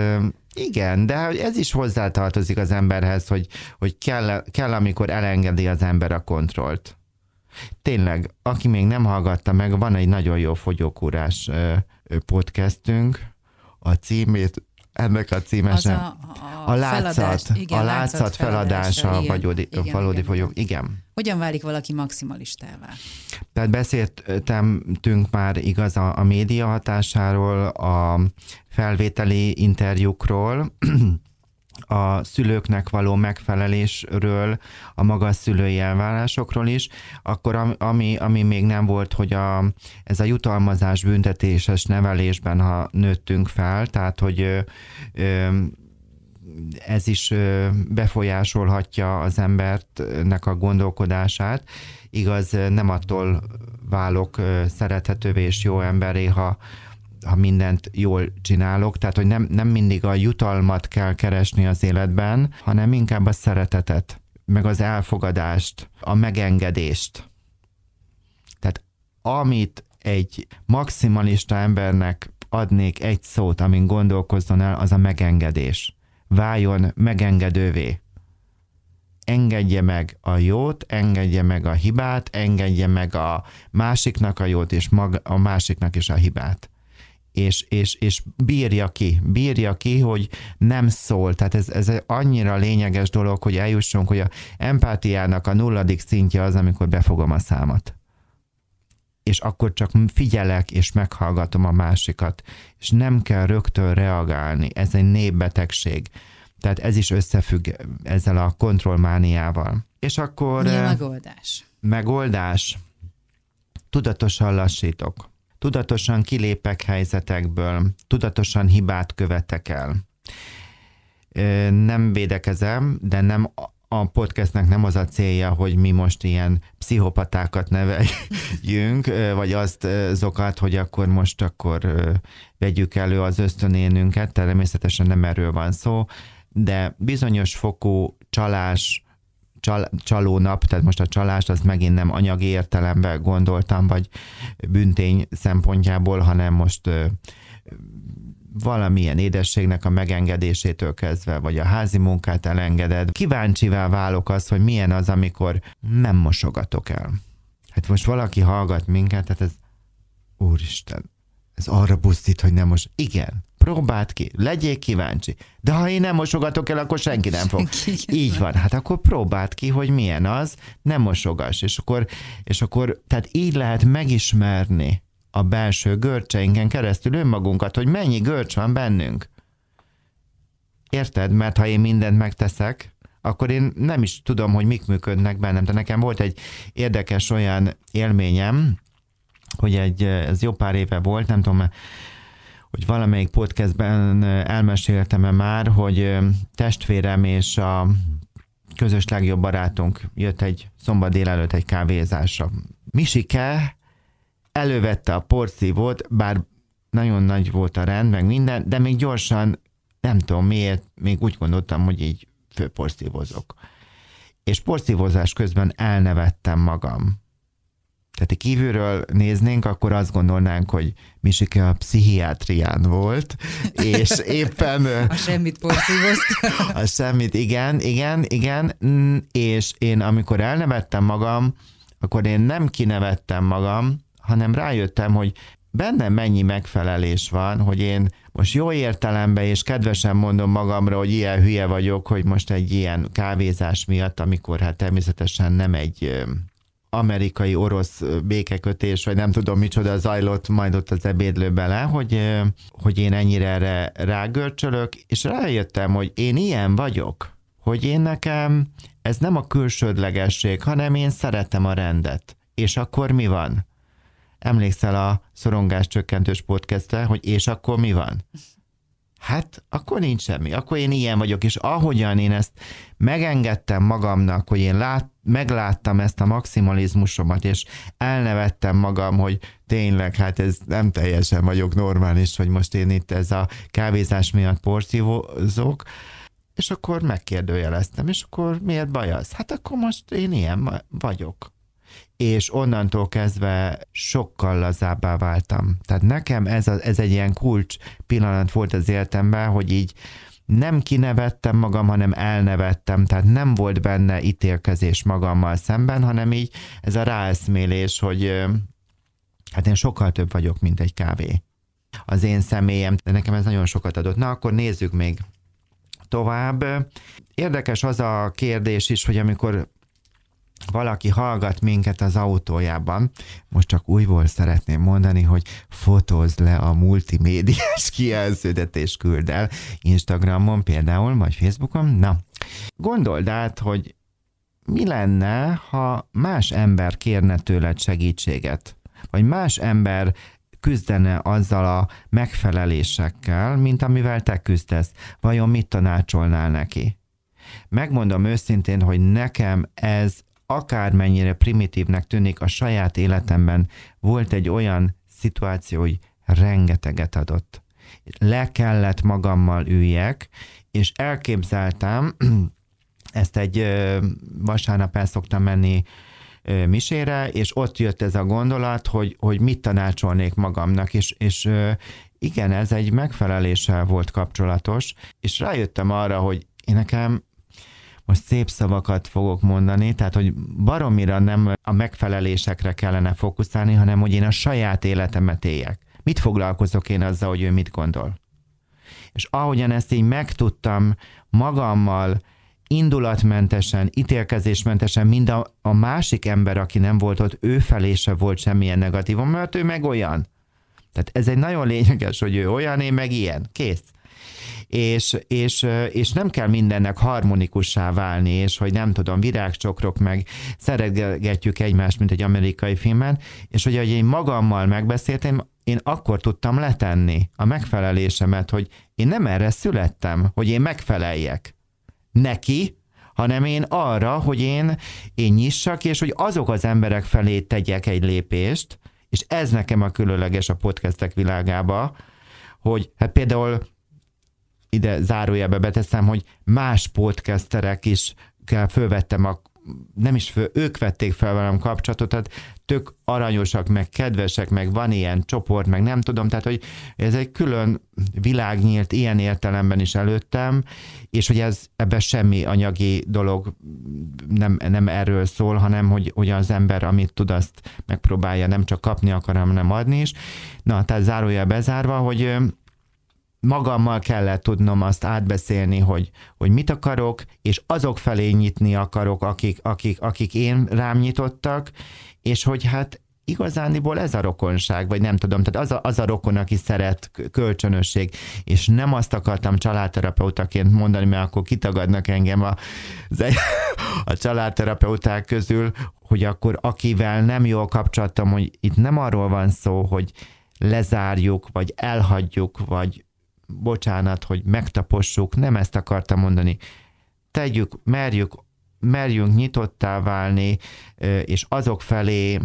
igen, de ez is hozzátartozik az emberhez, hogy, hogy kell, kell, amikor elengedi az ember a kontrollt. Tényleg, aki még nem hallgatta meg, van egy nagyon jó fogyókúrás podcastünk, a címét, ennek a címesen. A, a, a látszat, feladás, igen, a látszat, látszat feladása, feladása igen, valódi, igen, valódi igen. Igen. Hogyan válik valaki maximalistává? Tehát beszéltünk már igaz a, a média hatásáról, a felvételi interjúkról, a szülőknek való megfelelésről, a magas szülői elvárásokról is, akkor ami, ami még nem volt, hogy a, ez a jutalmazás büntetéses nevelésben, ha nőttünk fel, tehát hogy ö, ez is befolyásolhatja az embertnek a gondolkodását, igaz, nem attól válok szerethetővé és jó emberé, ha, ha mindent jól csinálok, tehát hogy nem, nem mindig a jutalmat kell keresni az életben, hanem inkább a szeretetet, meg az elfogadást, a megengedést. Tehát amit egy maximalista embernek adnék egy szót, amin gondolkozzon el, az a megengedés. Váljon megengedővé. Engedje meg a jót, engedje meg a hibát, engedje meg a másiknak a jót, és maga, a másiknak is a hibát és, és, és bírja ki, bírja ki, hogy nem szól. Tehát ez, ez annyira lényeges dolog, hogy eljussunk, hogy a empátiának a nulladik szintje az, amikor befogom a számat. És akkor csak figyelek és meghallgatom a másikat, és nem kell rögtön reagálni. Ez egy népbetegség. Tehát ez is összefügg ezzel a kontrollmániával. És akkor... Mi a megoldás? Megoldás. Tudatosan lassítok tudatosan kilépek helyzetekből, tudatosan hibát követek el. Nem védekezem, de nem a podcastnek nem az a célja, hogy mi most ilyen pszichopatákat neveljünk, vagy azt zokat, hogy akkor most akkor vegyük elő az ösztönénünket, természetesen nem erről van szó, de bizonyos fokú csalás, csal, csalónap, tehát most a csalást az megint nem anyagi értelemben gondoltam, vagy büntény szempontjából, hanem most valamilyen édességnek a megengedésétől kezdve, vagy a házi munkát elengeded. Kíváncsivá válok az, hogy milyen az, amikor nem mosogatok el. Hát most valaki hallgat minket, tehát ez, úristen, ez arra buzdít, hogy nem most. Igen, próbáld ki, legyél kíváncsi. De ha én nem mosogatok el, akkor senki nem fog. Így van, hát akkor próbáld ki, hogy milyen az, nem mosogas. És akkor, és akkor tehát így lehet megismerni a belső görcseinken keresztül önmagunkat, hogy mennyi görcs van bennünk. Érted? Mert ha én mindent megteszek, akkor én nem is tudom, hogy mik működnek bennem. De nekem volt egy érdekes olyan élményem, hogy egy, ez jó pár éve volt, nem tudom, hogy valamelyik podcastben elmeséltem-e már, hogy testvérem és a közös legjobb barátunk jött egy szombat délelőtt egy kávézásra. Misike elővette a porszívót, bár nagyon nagy volt a rend, meg minden, de még gyorsan, nem tudom miért, még úgy gondoltam, hogy így főporszívozok. És porszívozás közben elnevettem magam. Tehát kívülről néznénk, akkor azt gondolnánk, hogy Misike a pszichiátrián volt, és éppen... a semmit porszívozta. a semmit, igen, igen, igen, és én amikor elnevettem magam, akkor én nem kinevettem magam, hanem rájöttem, hogy bennem mennyi megfelelés van, hogy én most jó értelemben és kedvesen mondom magamra, hogy ilyen hülye vagyok, hogy most egy ilyen kávézás miatt, amikor hát természetesen nem egy amerikai-orosz békekötés, vagy nem tudom micsoda zajlott majd ott az ebédlő bele, hogy, hogy én ennyire erre rágörcsölök, és rájöttem, hogy én ilyen vagyok, hogy én nekem ez nem a külsődlegesség, hanem én szeretem a rendet. És akkor mi van? Emlékszel a szorongás csökkentős podcastre, hogy és akkor mi van? Hát akkor nincs semmi, akkor én ilyen vagyok, és ahogyan én ezt megengedtem magamnak, hogy én lát, megláttam ezt a maximalizmusomat, és elnevettem magam, hogy tényleg, hát ez nem teljesen vagyok normális, hogy most én itt ez a kávézás miatt porszívózok, és akkor megkérdőjeleztem, és akkor miért baj az? Hát akkor most én ilyen vagyok és onnantól kezdve sokkal lazábbá váltam. Tehát nekem ez, a, ez egy ilyen kulcs pillanat volt az életemben, hogy így nem kinevettem magam, hanem elnevettem, tehát nem volt benne ítélkezés magammal szemben, hanem így ez a ráeszmélés, hogy hát én sokkal több vagyok, mint egy kávé. Az én személyem, de nekem ez nagyon sokat adott. Na, akkor nézzük még tovább. Érdekes az a kérdés is, hogy amikor valaki hallgat minket az autójában, most csak újból szeretném mondani, hogy fotózd le a multimédiás kijelződet és küld el Instagramon például, vagy Facebookon. Na, gondold át, hogy mi lenne, ha más ember kérne tőled segítséget, vagy más ember küzdene azzal a megfelelésekkel, mint amivel te küzdesz. Vajon mit tanácsolnál neki? Megmondom őszintén, hogy nekem ez akármennyire primitívnek tűnik, a saját életemben volt egy olyan szituáció, hogy rengeteget adott. Le kellett magammal üljek, és elképzeltem, ezt egy vasárnap el szoktam menni misére, és ott jött ez a gondolat, hogy, hogy mit tanácsolnék magamnak, és, és igen, ez egy megfeleléssel volt kapcsolatos, és rájöttem arra, hogy én nekem most szép szavakat fogok mondani, tehát hogy baromira nem a megfelelésekre kellene fókuszálni, hanem hogy én a saját életemet éljek. Mit foglalkozok én azzal, hogy ő mit gondol? És ahogyan ezt így megtudtam magammal, indulatmentesen, ítélkezésmentesen, mind a, a másik ember, aki nem volt ott, ő felé se volt semmilyen negatívum, mert ő meg olyan. Tehát ez egy nagyon lényeges, hogy ő olyan, én meg ilyen. Kész és, és, és nem kell mindennek harmonikussá válni, és hogy nem tudom, virágcsokrok meg szeretgetjük egymást, mint egy amerikai filmben, és hogy, hogy én magammal megbeszéltem, én akkor tudtam letenni a megfelelésemet, hogy én nem erre születtem, hogy én megfeleljek neki, hanem én arra, hogy én, én nyissak, és hogy azok az emberek felé tegyek egy lépést, és ez nekem a különleges a podcastek világába, hogy hát például ide zárójelbe beteszem, hogy más podcasterek is fölvettem a nem is föl, ők vették fel velem kapcsolatot, tehát tök aranyosak, meg kedvesek, meg van ilyen csoport, meg nem tudom, tehát hogy ez egy külön világ nyílt ilyen értelemben is előttem, és hogy ez ebben semmi anyagi dolog nem, nem erről szól, hanem hogy, hogy az ember, amit tud, azt megpróbálja nem csak kapni akar, hanem adni is. Na, tehát zárójel bezárva, hogy magammal kellett tudnom azt átbeszélni, hogy, hogy mit akarok, és azok felé nyitni akarok, akik, akik, akik én rám nyitottak, és hogy hát igazániból ez a rokonság, vagy nem tudom, tehát az a, az a rokon, aki szeret kölcsönösség, és nem azt akartam családterapeutaként mondani, mert akkor kitagadnak engem a, a családterapeuták közül, hogy akkor akivel nem jól kapcsolatom, hogy itt nem arról van szó, hogy lezárjuk, vagy elhagyjuk, vagy bocsánat, hogy megtapossuk, nem ezt akartam mondani. Tegyük, merjük, merjünk nyitottá válni, és azok felé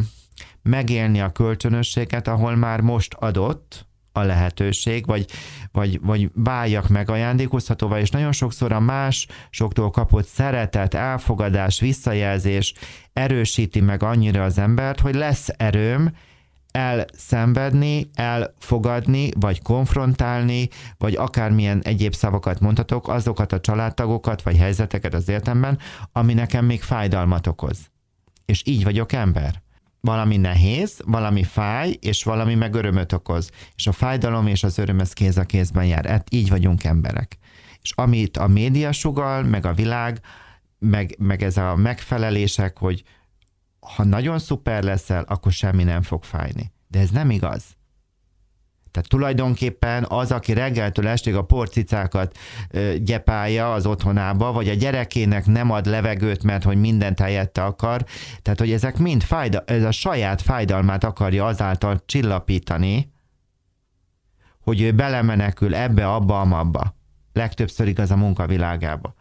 megélni a kölcsönösséget, ahol már most adott a lehetőség, vagy, vagy, vagy váljak meg ajándékozhatóvá, és nagyon sokszor a másoktól kapott szeretet, elfogadás, visszajelzés erősíti meg annyira az embert, hogy lesz erőm, elszenvedni, elfogadni, vagy konfrontálni, vagy akármilyen egyéb szavakat mondhatok, azokat a családtagokat, vagy helyzeteket az értemben, ami nekem még fájdalmat okoz. És így vagyok ember. Valami nehéz, valami fáj, és valami meg örömöt okoz. És a fájdalom és az öröm ez kéz a kézben jár. Hát így vagyunk emberek. És amit a média sugal, meg a világ, meg, meg ez a megfelelések, hogy ha nagyon szuper leszel, akkor semmi nem fog fájni. De ez nem igaz. Tehát tulajdonképpen az, aki reggeltől estig a porcicákat ö, gyepálja az otthonába, vagy a gyerekének nem ad levegőt, mert hogy mindent helyette akar, tehát hogy ezek mind fájda, ez a saját fájdalmát akarja azáltal csillapítani, hogy ő belemenekül ebbe, abba, amabba. Legtöbbször igaz a munkavilágába.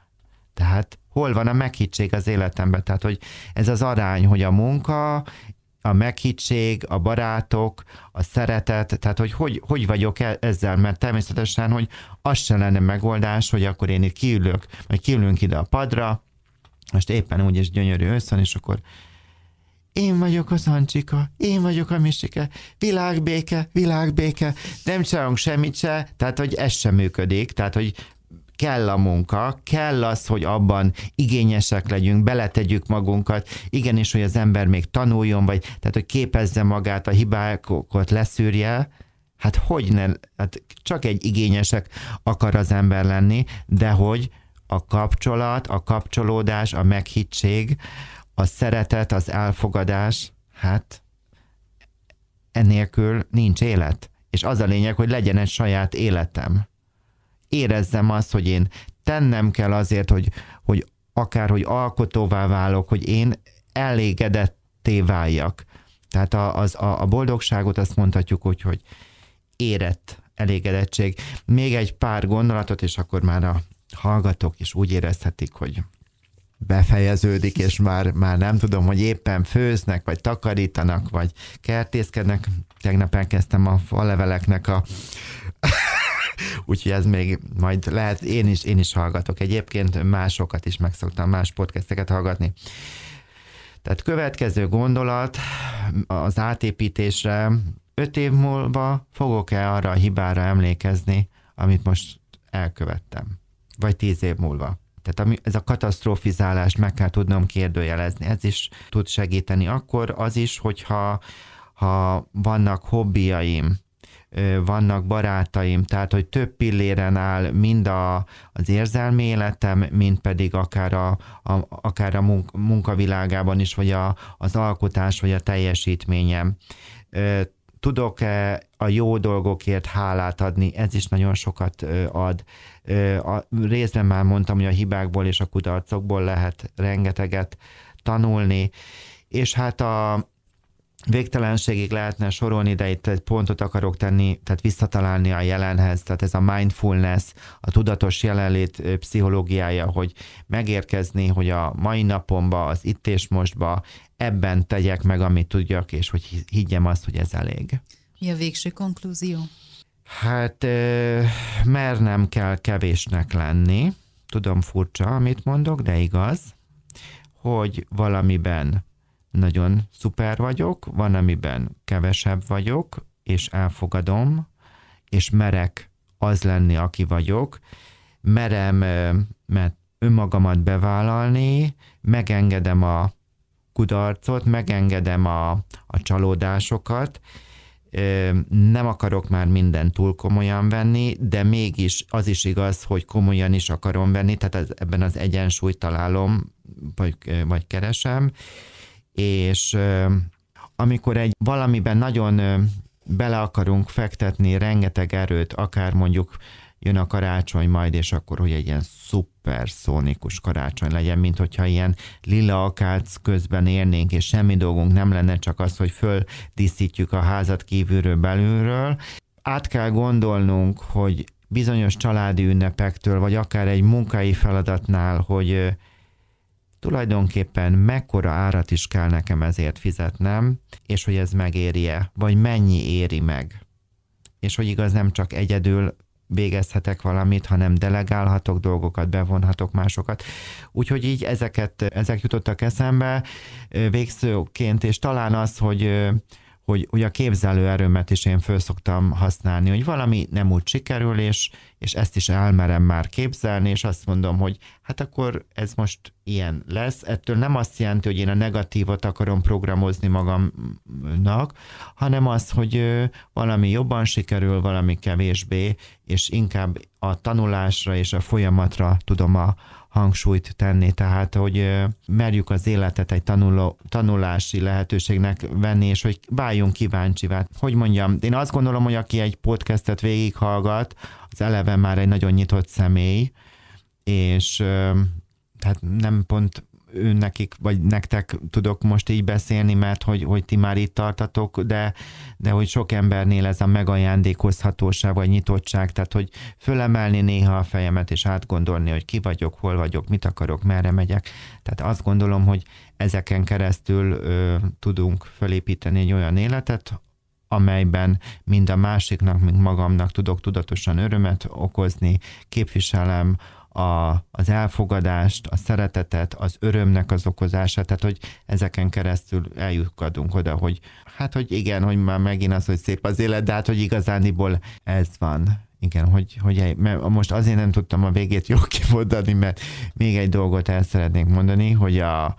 Tehát hol van a meghittség az életemben. Tehát, hogy ez az arány, hogy a munka, a meghittség, a barátok, a szeretet, tehát hogy hogy, hogy vagyok e- ezzel, mert természetesen, hogy az se lenne megoldás, hogy akkor én itt kiülök, vagy kiülünk ide a padra, most éppen úgy is gyönyörű összön, és akkor én vagyok az Ancsika, én vagyok a Misike, világbéke, világbéke, nem csinálunk semmit se, tehát hogy ez sem működik, tehát hogy kell a munka, kell az, hogy abban igényesek legyünk, beletegyük magunkat, igenis, hogy az ember még tanuljon, vagy tehát, hogy képezze magát, a hibákat leszűrje, hát hogy ne, hát csak egy igényesek akar az ember lenni, de hogy a kapcsolat, a kapcsolódás, a meghittség, a szeretet, az elfogadás, hát enélkül nincs élet. És az a lényeg, hogy legyen egy saját életem érezzem azt, hogy én tennem kell azért, hogy, hogy akár, hogy alkotóvá válok, hogy én elégedetté váljak. Tehát a, az, a, a boldogságot azt mondhatjuk úgy, hogy érett elégedettség. Még egy pár gondolatot, és akkor már a hallgatók is úgy érezhetik, hogy befejeződik, és már, már nem tudom, hogy éppen főznek, vagy takarítanak, vagy kertészkednek. Tegnap elkezdtem a faleveleknek a Úgyhogy ez még majd lehet, én is, én is hallgatok. Egyébként másokat is megszoktam, más podcasteket hallgatni. Tehát következő gondolat az átépítésre, öt év múlva fogok-e arra a hibára emlékezni, amit most elkövettem? Vagy tíz év múlva? Tehát ez a katasztrofizálást meg kell tudnom kérdőjelezni. Ez is tud segíteni. Akkor az is, hogyha ha vannak hobbiaim, vannak barátaim, tehát hogy több pilléren áll mind a, az érzelmi életem, mind pedig akár a, a, akár a munkavilágában is, vagy a, az alkotás, vagy a teljesítményem. Tudok-e a jó dolgokért hálát adni? Ez is nagyon sokat ad. A részben már mondtam, hogy a hibákból és a kudarcokból lehet rengeteget tanulni, és hát a, végtelenségig lehetne sorolni, de itt egy pontot akarok tenni, tehát visszatalálni a jelenhez, tehát ez a mindfulness, a tudatos jelenlét pszichológiája, hogy megérkezni, hogy a mai napomba, az itt és mostba ebben tegyek meg, amit tudjak, és hogy higgyem azt, hogy ez elég. Mi a végső konklúzió? Hát, mert nem kell kevésnek lenni. Tudom furcsa, amit mondok, de igaz, hogy valamiben nagyon szuper vagyok, van, amiben kevesebb vagyok, és elfogadom, és merek az lenni, aki vagyok, merem mert önmagamat bevállalni, megengedem a kudarcot, megengedem a, a csalódásokat, nem akarok már mindent túl komolyan venni, de mégis az is igaz, hogy komolyan is akarom venni, tehát ebben az egyensúlyt találom, vagy, vagy keresem, és amikor egy valamiben nagyon bele akarunk fektetni rengeteg erőt, akár mondjuk jön a karácsony majd, és akkor, hogy egy ilyen szuper szónikus karácsony legyen, mint hogyha ilyen lila akác közben élnénk, és semmi dolgunk nem lenne, csak az, hogy földíszítjük a házat kívülről, belülről. Át kell gondolnunk, hogy bizonyos családi ünnepektől, vagy akár egy munkai feladatnál, hogy tulajdonképpen mekkora árat is kell nekem ezért fizetnem, és hogy ez megéri-e, vagy mennyi éri meg. És hogy igaz nem csak egyedül végezhetek valamit, hanem delegálhatok dolgokat, bevonhatok másokat. Úgyhogy így ezeket, ezek jutottak eszembe végzőként, és talán az, hogy hogy, hogy a képzelő erőmet is én föl szoktam használni, hogy valami nem úgy sikerül, és, és ezt is elmerem már képzelni, és azt mondom, hogy hát akkor ez most ilyen lesz. Ettől nem azt jelenti, hogy én a negatívot akarom programozni magamnak, hanem az, hogy valami jobban sikerül, valami kevésbé, és inkább a tanulásra és a folyamatra tudom a, hangsúlyt tenni, tehát hogy merjük az életet egy tanuló, tanulási lehetőségnek venni, és hogy váljunk kíváncsivá. Hogy mondjam, én azt gondolom, hogy aki egy podcastet végighallgat, az eleve már egy nagyon nyitott személy, és tehát nem pont ő nekik, vagy nektek tudok most így beszélni, mert hogy, hogy ti már itt tartatok, de, de hogy sok embernél ez a megajándékozhatóság, vagy nyitottság, tehát hogy fölemelni néha a fejemet, és átgondolni, hogy ki vagyok, hol vagyok, mit akarok, merre megyek. Tehát azt gondolom, hogy ezeken keresztül ö, tudunk fölépíteni egy olyan életet, amelyben mind a másiknak, mind magamnak tudok tudatosan örömet okozni, képviselem a, az elfogadást, a szeretetet, az örömnek az okozását, tehát hogy ezeken keresztül eljutkodunk oda, hogy hát, hogy igen, hogy már megint az, hogy szép az élet, de hát, hogy igazániból ez van. Igen, hogy, hogy mert most azért nem tudtam a végét jól kimondani, mert még egy dolgot el szeretnék mondani, hogy a,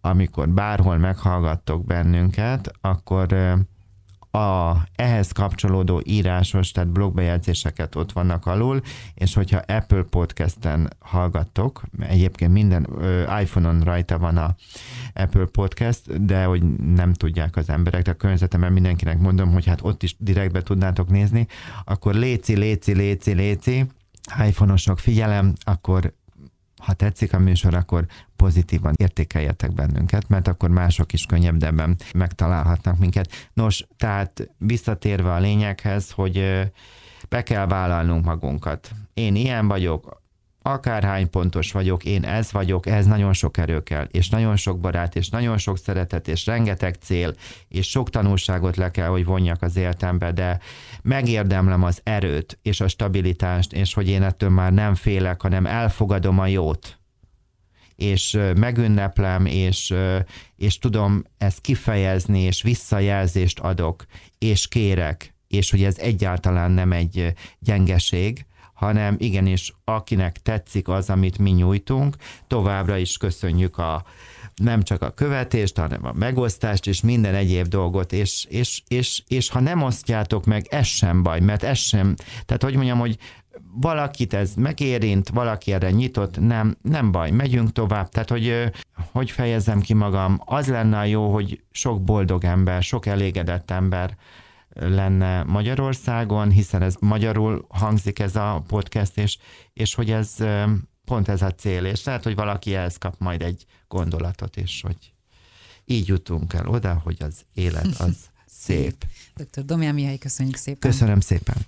amikor bárhol meghallgattok bennünket, akkor a ehhez kapcsolódó írásos, tehát blogbejegyzéseket ott vannak alul, és hogyha Apple Podcast-en hallgattok, egyébként minden iPhone-on rajta van a Apple Podcast, de hogy nem tudják az emberek, de a környezetemben mindenkinek mondom, hogy hát ott is direktbe tudnátok nézni, akkor léci, léci, léci, léci, iPhone-osok figyelem, akkor ha tetszik a műsor, akkor pozitívan értékeljetek bennünket, mert akkor mások is könnyebben megtalálhatnak minket. Nos, tehát visszatérve a lényeghez, hogy be kell vállalnunk magunkat. Én ilyen vagyok, akárhány pontos vagyok, én ez vagyok, ez nagyon sok erő kell, és nagyon sok barát, és nagyon sok szeretet, és rengeteg cél, és sok tanulságot le kell, hogy vonjak az életembe, de megérdemlem az erőt, és a stabilitást, és hogy én ettől már nem félek, hanem elfogadom a jót, és megünneplem, és, és tudom ezt kifejezni, és visszajelzést adok, és kérek, és hogy ez egyáltalán nem egy gyengeség, hanem igenis akinek tetszik az, amit mi nyújtunk, továbbra is köszönjük a, nem csak a követést, hanem a megosztást és minden egyéb dolgot, és, és, és, és ha nem osztjátok meg, ez sem baj, mert ez sem, tehát hogy mondjam, hogy valakit ez megérint, valaki erre nyitott, nem, nem baj, megyünk tovább. Tehát, hogy hogy fejezem ki magam, az lenne jó, hogy sok boldog ember, sok elégedett ember lenne Magyarországon, hiszen ez magyarul hangzik ez a podcast, és, és hogy ez pont ez a cél, és lehet, hogy valaki ehhez kap majd egy gondolatot, és hogy így jutunk el oda, hogy az élet az szép. Dr. Domján Mihály, köszönjük szépen. Köszönöm szépen.